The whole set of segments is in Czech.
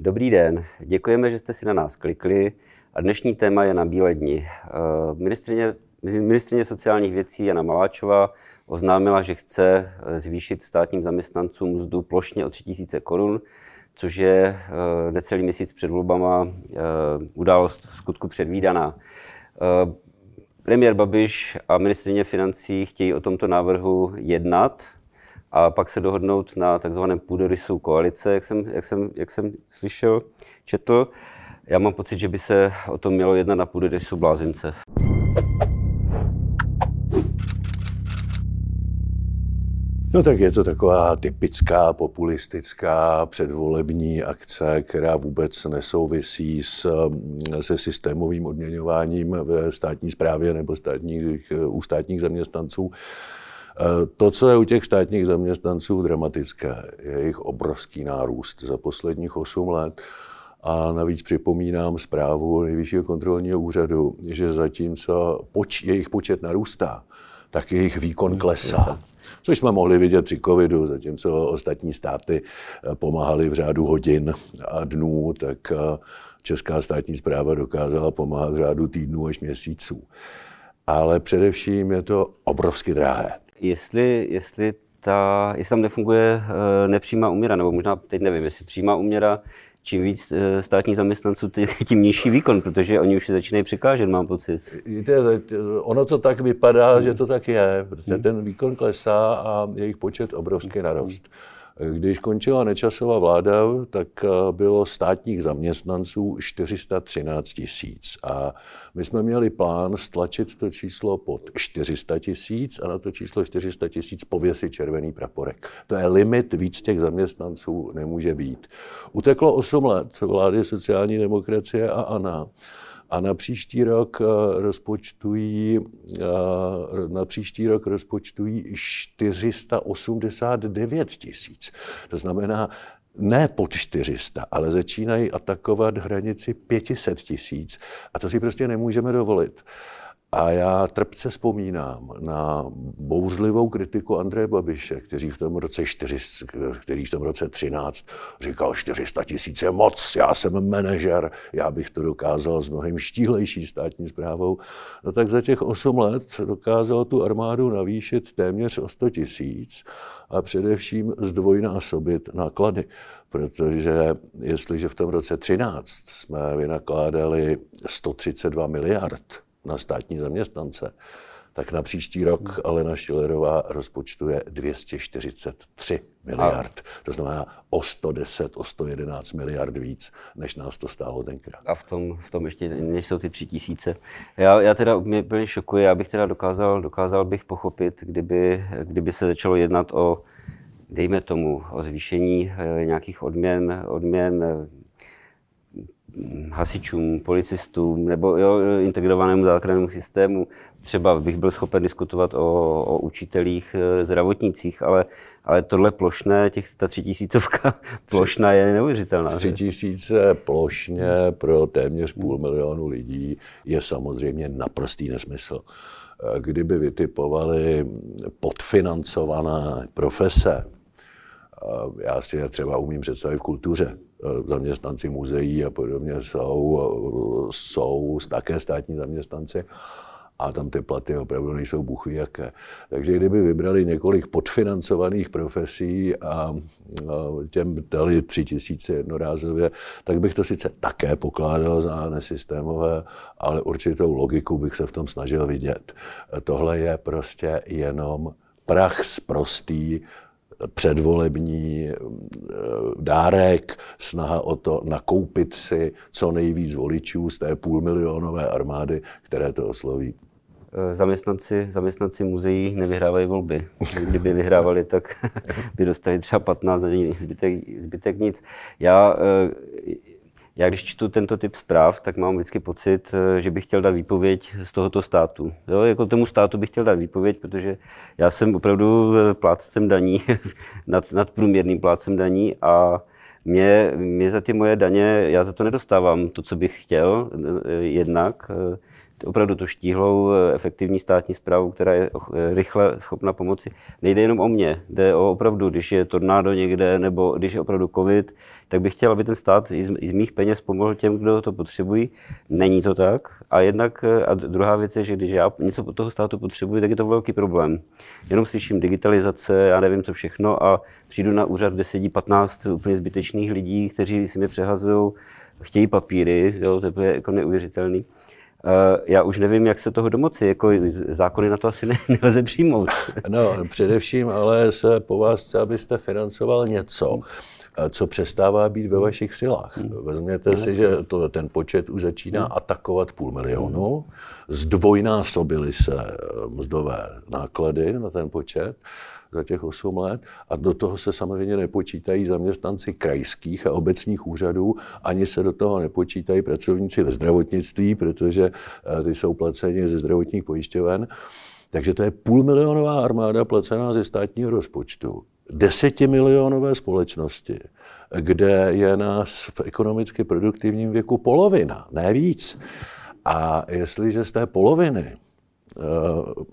Dobrý den, děkujeme, že jste si na nás klikli a dnešní téma je na bílé dni. Eh, ministrině, ministrině sociálních věcí Jana Maláčová oznámila, že chce eh, zvýšit státním zaměstnancům mzdu plošně o 3000 korun, což je eh, necelý měsíc před volbama událost v skutku předvídaná. Premiér Babiš a ministrině financí chtějí o tomto návrhu jednat a pak se dohodnout na takzvaném půdorysu koalice, jak jsem, jak, jsem, jak jsem slyšel, četl. Já mám pocit, že by se o tom mělo jednat na půdorysu blázince. No tak je to taková typická populistická předvolební akce, která vůbec nesouvisí s, se systémovým odměňováním ve státní správě nebo státních, u státních zaměstnanců. To, co je u těch státních zaměstnanců dramatické, je jejich obrovský nárůst za posledních 8 let. A navíc připomínám zprávu Nejvyššího kontrolního úřadu, že zatímco poč, jejich počet narůstá, tak jejich výkon klesá. Což jsme mohli vidět při covidu, zatímco ostatní státy eh, pomáhali v řádu hodin a dnů, tak eh, česká státní zpráva dokázala pomáhat v řádu týdnů až měsíců. Ale především je to obrovsky drahé jestli, jestli, ta, jestli tam nefunguje eh, nepřímá úměra, nebo možná teď nevím, jestli přímá úměra, čím víc eh, státních zaměstnanců, tím nižší výkon, protože oni už si začínají překážet, mám pocit. Víte, ono to tak vypadá, hmm. že to tak je, protože hmm. ten výkon klesá a jejich počet obrovský narost. Hmm. Když končila nečasová vláda, tak eh, bylo státních zaměstnanců 413 tisíc. A my jsme měli plán stlačit to číslo pod 400 tisíc a na to číslo 400 tisíc pověsit červený praporek. To je limit, víc těch zaměstnanců nemůže být. Uteklo 8 let vlády sociální demokracie a ANA a na příští rok eh, rozpočtují, eh, na příští rok rozpočtují 489 tisíc. To znamená, ne pod 400, ale začínají atakovat hranici 500 tisíc. A to si prostě nemůžeme dovolit. A já trpce vzpomínám na bouřlivou kritiku Andreje Babiše, který v tom roce 4, který v tom roce 13 říkal 400 tisíc je moc, já jsem manažer, já bych to dokázal s mnohem štíhlejší státní zprávou. No tak za těch 8 let dokázal tu armádu navýšit téměř o 100 tisíc a především zdvojnásobit náklady. Protože jestliže v tom roce 13 jsme vynakládali 132 miliard, na státní zaměstnance, tak na příští rok Alena Šilerová rozpočtuje 243 miliard. To znamená o 110, o 111 miliard víc, než nás to stálo tenkrát. A v tom, v tom ještě nejsou ty tři tisíce. Já, já teda mě úplně šokuje, já bych teda dokázal, dokázal bych pochopit, kdyby, kdyby se začalo jednat o, dejme tomu, o zvýšení eh, nějakých odměn, odměn hasičům, policistům nebo jo, integrovanému základnému systému. Třeba bych byl schopen diskutovat o, o učitelích, eh, zdravotnících, ale, ale tohle plošné, těch ta tisícovka plošná je neuvěřitelná. Tři tisíce plošně pro téměř půl milionu lidí je samozřejmě naprostý nesmysl. Eh, kdyby vytipovali podfinancované profese, já si je třeba umím představit v kultuře, Eh, zaměstnanci muzeí a podobně jsou, eh, jsou také státní zaměstnanci a tam ty platy opravdu nejsou buchy jaké. Takže kdyby vybrali několik podfinancovaných profesí a těm dali tři tisíce jednorázově, tak bych to sice také pokládal za nesystémové, ale určitou logiku bych se v tom snažil vidět. Tohle je prostě jenom prach prostý předvolební eh, dárek, snaha o to nakoupit si co nejvíc voličů z té půlmilionové armády, které to osloví. Eh, zaměstnanci, zaměstnanci muzeí nevyhrávají volby. Kdyby vyhrávali, tak by dostali třeba 15 zbytek, zbytek nic. Já eh, já když čtu tento typ zpráv, tak mám vždycky pocit, eh, že bych chtěl dát výpověď z tohoto státu. Jo, jako tomu státu bych chtěl dát výpověď, protože já jsem opravdu eh, plátcem daní, nad, nad průměrným plátcem daní a mě, mě za ty moje daně, já za to nedostávám to, co bych chtěl, eh, jednak opravdu to štíhlou, eh, efektivní státní zprávu, která je eh, rychle schopna pomoci. Nejde jenom o mě, jde o opravdu, když je tornádo někde, nebo když je opravdu covid, tak bych chtěl, aby ten stát i z, mých peněz pomohl těm, kdo to potřebují. Není to tak. A jednak, eh, a druhá věc je, že když já něco od toho státu potřebuji, tak je to velký problém. Jenom slyším digitalizace, já nevím co všechno a přijdu na úřad, kde sedí 15 úplně zbytečných lidí, kteří si mi přehazují, chtějí papíry, jo, to je jako neuvěřitelný. Eh, já už nevím, jak se toho domoci, jako zákony na to asi ne, nelze přijmout. No, především ale se po vás chce, abyste financoval něco, eh, co přestává být ve vašich silách. Hmm. Vezměte si, že to, ten počet už začíná hmm. atakovat půl milionu, zdvojnásobily se eh, mzdové náklady na ten počet za těch 8 let a do toho se samozřejmě nepočítají zaměstnanci krajských a obecních úřadů, ani se do toho nepočítají pracovníci ve zdravotnictví, protože eh, ty jsou placeni ze zdravotních pojišťoven. Takže to je půlmilionová armáda placená ze státního rozpočtu. Desetimilionové společnosti, kde je nás v ekonomicky produktivním věku polovina, ne víc. A jestliže z té poloviny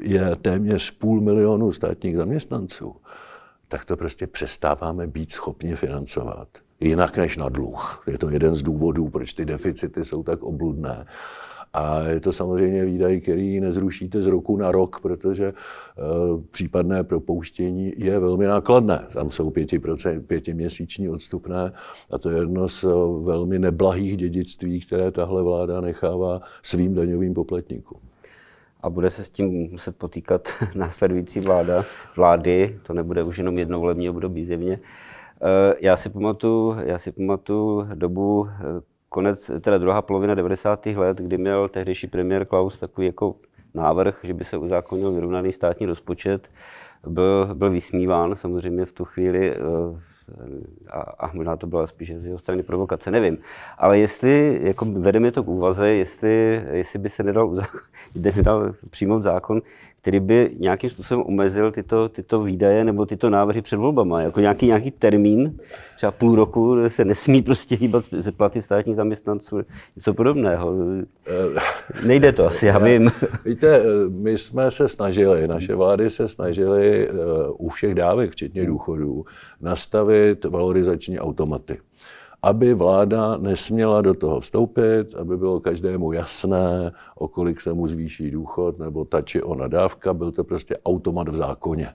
je téměř půl milionu státních zaměstnanců, tak to prostě přestáváme být schopni financovat. Jinak než na dluh. Je to jeden z důvodů, proč ty deficity jsou tak obludné. A je to samozřejmě výdaj, který nezrušíte z roku na rok, protože e, případné propouštění je velmi nákladné. Tam jsou 5%, pětiměsíční odstupné a to je jedno z velmi neblahých dědictví, které tahle vláda nechává svým daňovým poplatníkům a bude se s tím muset potýkat následující vláda, vlády, to nebude už jenom jedno volební období zjevně. Eh, já si pamatuju, já si pamatuju dobu eh, konec, teda druhá polovina 90. let, kdy měl tehdejší premiér Klaus takový jako návrh, že by se uzákonil vyrovnaný státní rozpočet. Byl, byl vysmíván samozřejmě v tu chvíli eh, a, a možná to byla spíš z jeho strany provokace, nevím. Ale jestli jako vedeme to k úvaze, jestli, jestli by se nedal, nedal přijmout zákon, který by nějakým způsobem omezil tyto, tyto výdaje nebo tyto návrhy před volbama. Jako nějaký, nějaký termín, třeba půl roku, se nesmí prostě hýbat ze platy státních zaměstnanců, něco podobného. Eh, Nejde to asi, já vím. Víte, my jsme se snažili, naše vlády se snažily eh, u všech dávek, včetně důchodů, nastavit valorizační automaty aby vláda nesměla do toho vstoupit, aby bylo každému jasné, o kolik se mu zvýší důchod nebo ta či ona dávka, byl to prostě automat v zákoně.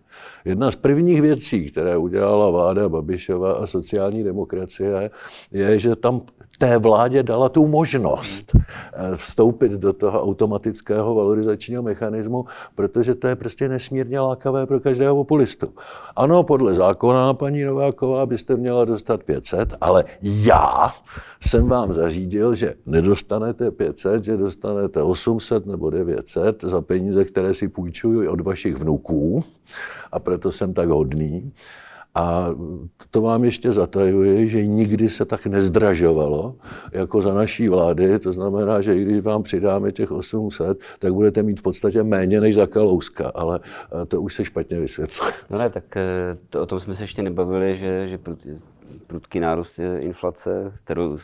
Jedna z prvních věcí, které udělala vláda Babišova a sociální demokracie, je, že tam té vládě dala tu možnost eh, vstoupit do toho automatického valorizačního mechanismu, protože to je prostě nesmírně lákavé pro každého populistu. Ano, podle zákona, paní Nováková, byste měla dostat 500, ale já jsem vám zařídil, že nedostanete 500, že dostanete 800 nebo 900 za peníze, které si půjčuju od vašich vnuků a proto jsem tak hodný. A to vám ještě zatajuji, že nikdy se tak nezdražovalo jako za naší vlády. To znamená, že i když vám přidáme těch 800, tak budete mít v podstatě méně než za Kalouska, ale eh, to už se špatně vysvětluje. No ne, tak eh, to, o tom jsme se ještě nebavili, že, že prudký nárůst inflace, kterou,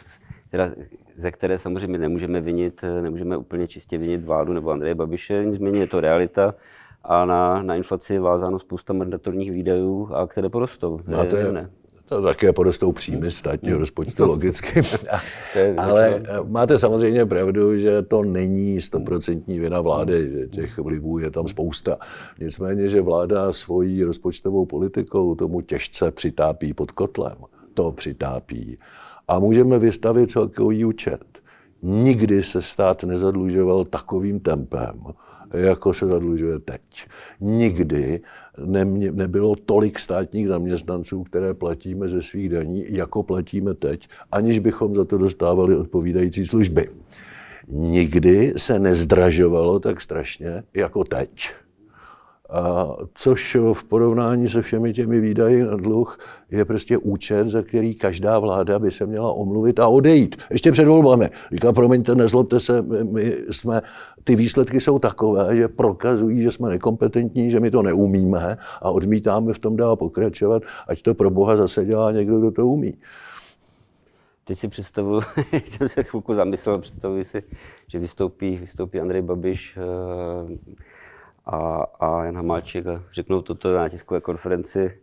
která, ze které samozřejmě nemůžeme vinit, nemůžeme úplně čistě vinit vládu nebo Andreje Babiše, nicméně je to realita a na, na inflaci je vázáno spousta mandatorních výdajů, a které porostou. No to je, to také porostou příjmy státního rozpočtu logicky. Ale eh, máte samozřejmě pravdu, že to není stoprocentní vina vlády, že těch vlivů je tam spousta. Nicméně, že vláda svojí rozpočtovou politikou tomu těžce přitápí pod kotlem. To přitápí. A můžeme vystavit celkový účet. Nikdy se stát nezadlužoval takovým tempem, jako se zadlužuje teď. Nikdy nemě, nebylo tolik státních zaměstnanců, které platíme ze svých daní, jako platíme teď, aniž bychom za to dostávali odpovídající služby. Nikdy se nezdražovalo tak strašně jako teď. A což v porovnání se všemi těmi výdaji na dluh je prostě účet, za který každá vláda by se měla omluvit a odejít. Ještě před volbami. Říká, promiňte, nezlobte se, my jsme, ty výsledky jsou takové, že prokazují, že jsme nekompetentní, že my to neumíme a odmítáme v tom dál pokračovat, ať to pro boha zase dělá někdo, kdo to umí. teď si představuji, jsem se chvilku zamyslel, představuji si, že vystoupí, vystoupí Andrej Babiš eh, a, a Jan Hamáček a řeknou toto na tiskové konferenci.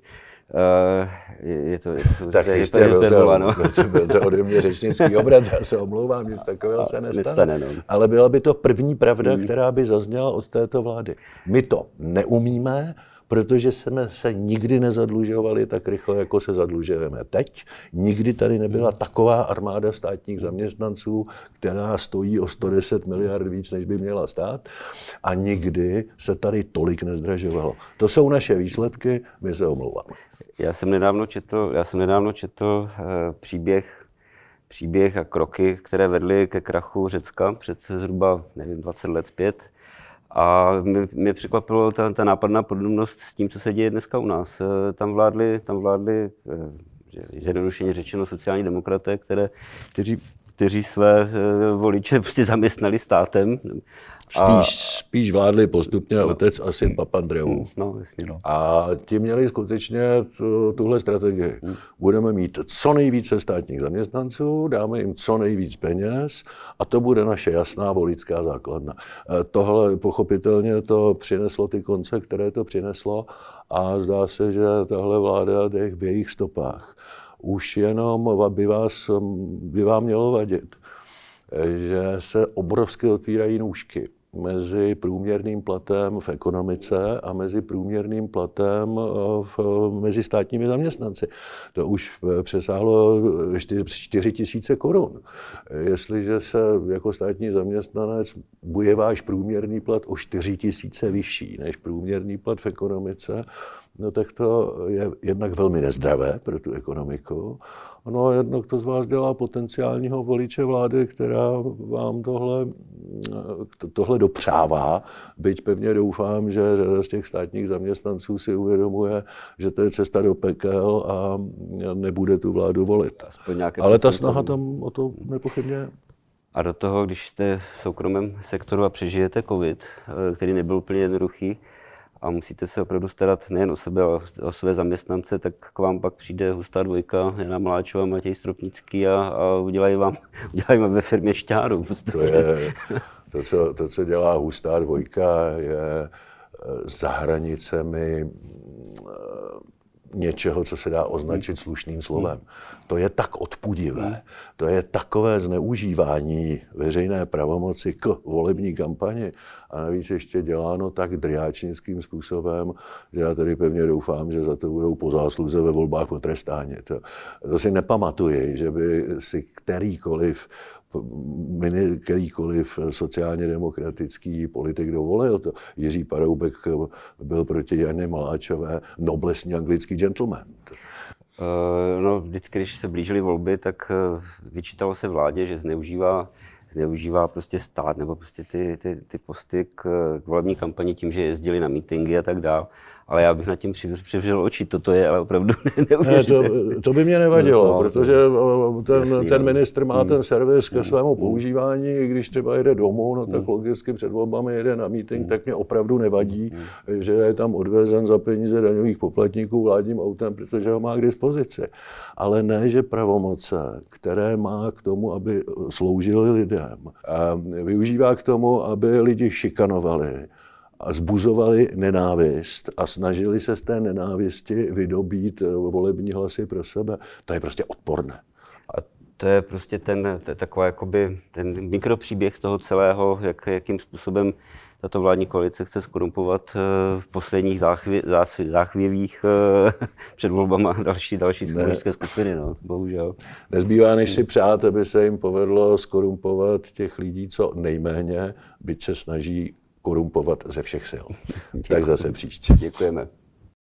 Uh, je, to, je to, tak je, jistě, je to, byl, to, no. byl to ode mě řečnický obrat, já se omlouvám, nic takového se nestane. nestane no. Ale byla by to první pravda, hmm. která by zazněla od této vlády. My to neumíme, protože jsme se nikdy nezadlužovali tak rychle, jako se zadlužujeme teď. Nikdy tady nebyla taková armáda státních zaměstnanců, která stojí o 110 miliard víc, než by měla stát. A nikdy se tady tolik nezdražovalo. To jsou naše výsledky, my se omlouváme. Já jsem nedávno četl, já jsem nedávno četl uh, příběh příběh a kroky, které vedly ke krachu Řecka před zhruba nevím, 20 let zpět. A mě, mě překvapilo ta, ta nápadná podobnost s tím, co se děje dneska u nás. Eh, tam vládli, tam vládli eh, zjednodušeně řečeno sociální demokraté, které, kteří kteří své eh, voliče prostě zaměstnali státem. A... Spíš, spíš vládli postupně no. otec a syn Papandreou. Mm, no, jasně, no. A ti měli skutečně tuhle strategii. Mm. Budeme mít co nejvíce státních zaměstnanců, dáme jim co nejvíc peněz a to bude naše jasná voličská základna. Eh, tohle pochopitelně to přineslo ty konce, které to přineslo a zdá se, že tahle vláda jde v jejich stopách už jenom by, vás, by vám mělo vadit, že se obrovsky otvírají nůžky mezi průměrným platem v ekonomice a mezi průměrným platem v, mezi státními zaměstnanci. To už přesáhlo 4 tisíce korun. Jestliže se jako státní zaměstnanec bude váš průměrný plat o 4 tisíce vyšší než průměrný plat v ekonomice, no tak to je jednak velmi nezdravé pro tu ekonomiku. No a jednak to z vás dělá potenciálního voliče vlády, která vám tohle, tohle dopřává, byť pevně doufám, že řada z těch státních zaměstnanců si uvědomuje, že to je cesta do pekel a nebude tu vládu volit. Ale ta snaha tam o to nepochybně a do toho, když jste v soukromém sektoru a přežijete covid, eh, který nebyl úplně jednoduchý, a musíte se opravdu starat nejen o sebe, ale o své zaměstnance, tak k vám pak přijde hustá dvojka, Jana Mláčová, Matěj Stropnický a, a udělají vám, udělají vám ve firmě šťáru. To je, to co, to, co dělá hustá dvojka, je eh, za hranicemi něčeho, co se dá označit slušným slovem. To je tak odpudivé, to je takové zneužívání veřejné pravomoci k volební kampani. A navíc ještě děláno tak driáčnickým způsobem, že já tady pevně doufám, že za to budou po zásluze ve volbách potrestáni. To, to si nepamatuji, že by si kterýkoliv kterýkoliv sociálně demokratický politik dovolil. To Jiří Paroubek byl proti Janě Maláčové noblesní anglický gentleman. Uh, no, vždycky, když se blížily volby, tak uh, vyčítalo se vládě, že zneužívá zneužívá prostě stát nebo prostě ty, ty, ty posty k, k volební kampani tím, že jezdili na mítingy a tak dále ale já bych nad tím přivřel oči. Toto je ale opravdu ne, to, to by mě nevadilo, no, protože ten, jasný, ten no. ministr má hmm. ten servis ke hmm. svému používání, když třeba jede domů, no tak hmm. logicky před volbami jede na meeting, tak mě opravdu nevadí, že je tam odvezen za peníze daňových poplatníků vládním autem, protože ho má k dispozici. Ale ne, že pravomoce, které má k tomu, aby sloužily lidem, využívá k tomu, aby lidi šikanovali, zbuzovali nenávist a snažili se z té nenávisti vydobít eh, volební hlasy pro sebe. To je prostě odporné. A to je prostě ten, to je taková jakoby, ten mikropříběh toho celého, jak, jakým způsobem tato vládní koalice chce skorumpovat eh, v posledních záchvě, záchvěvých eh, před volbama další, další společenské skupiny, no, bohužel. Nezbývá, než si přát, aby se jim povedlo skorumpovat těch lidí co nejméně, byť se snaží korumpovat ze všech sil. tak zase příště. Děkujeme.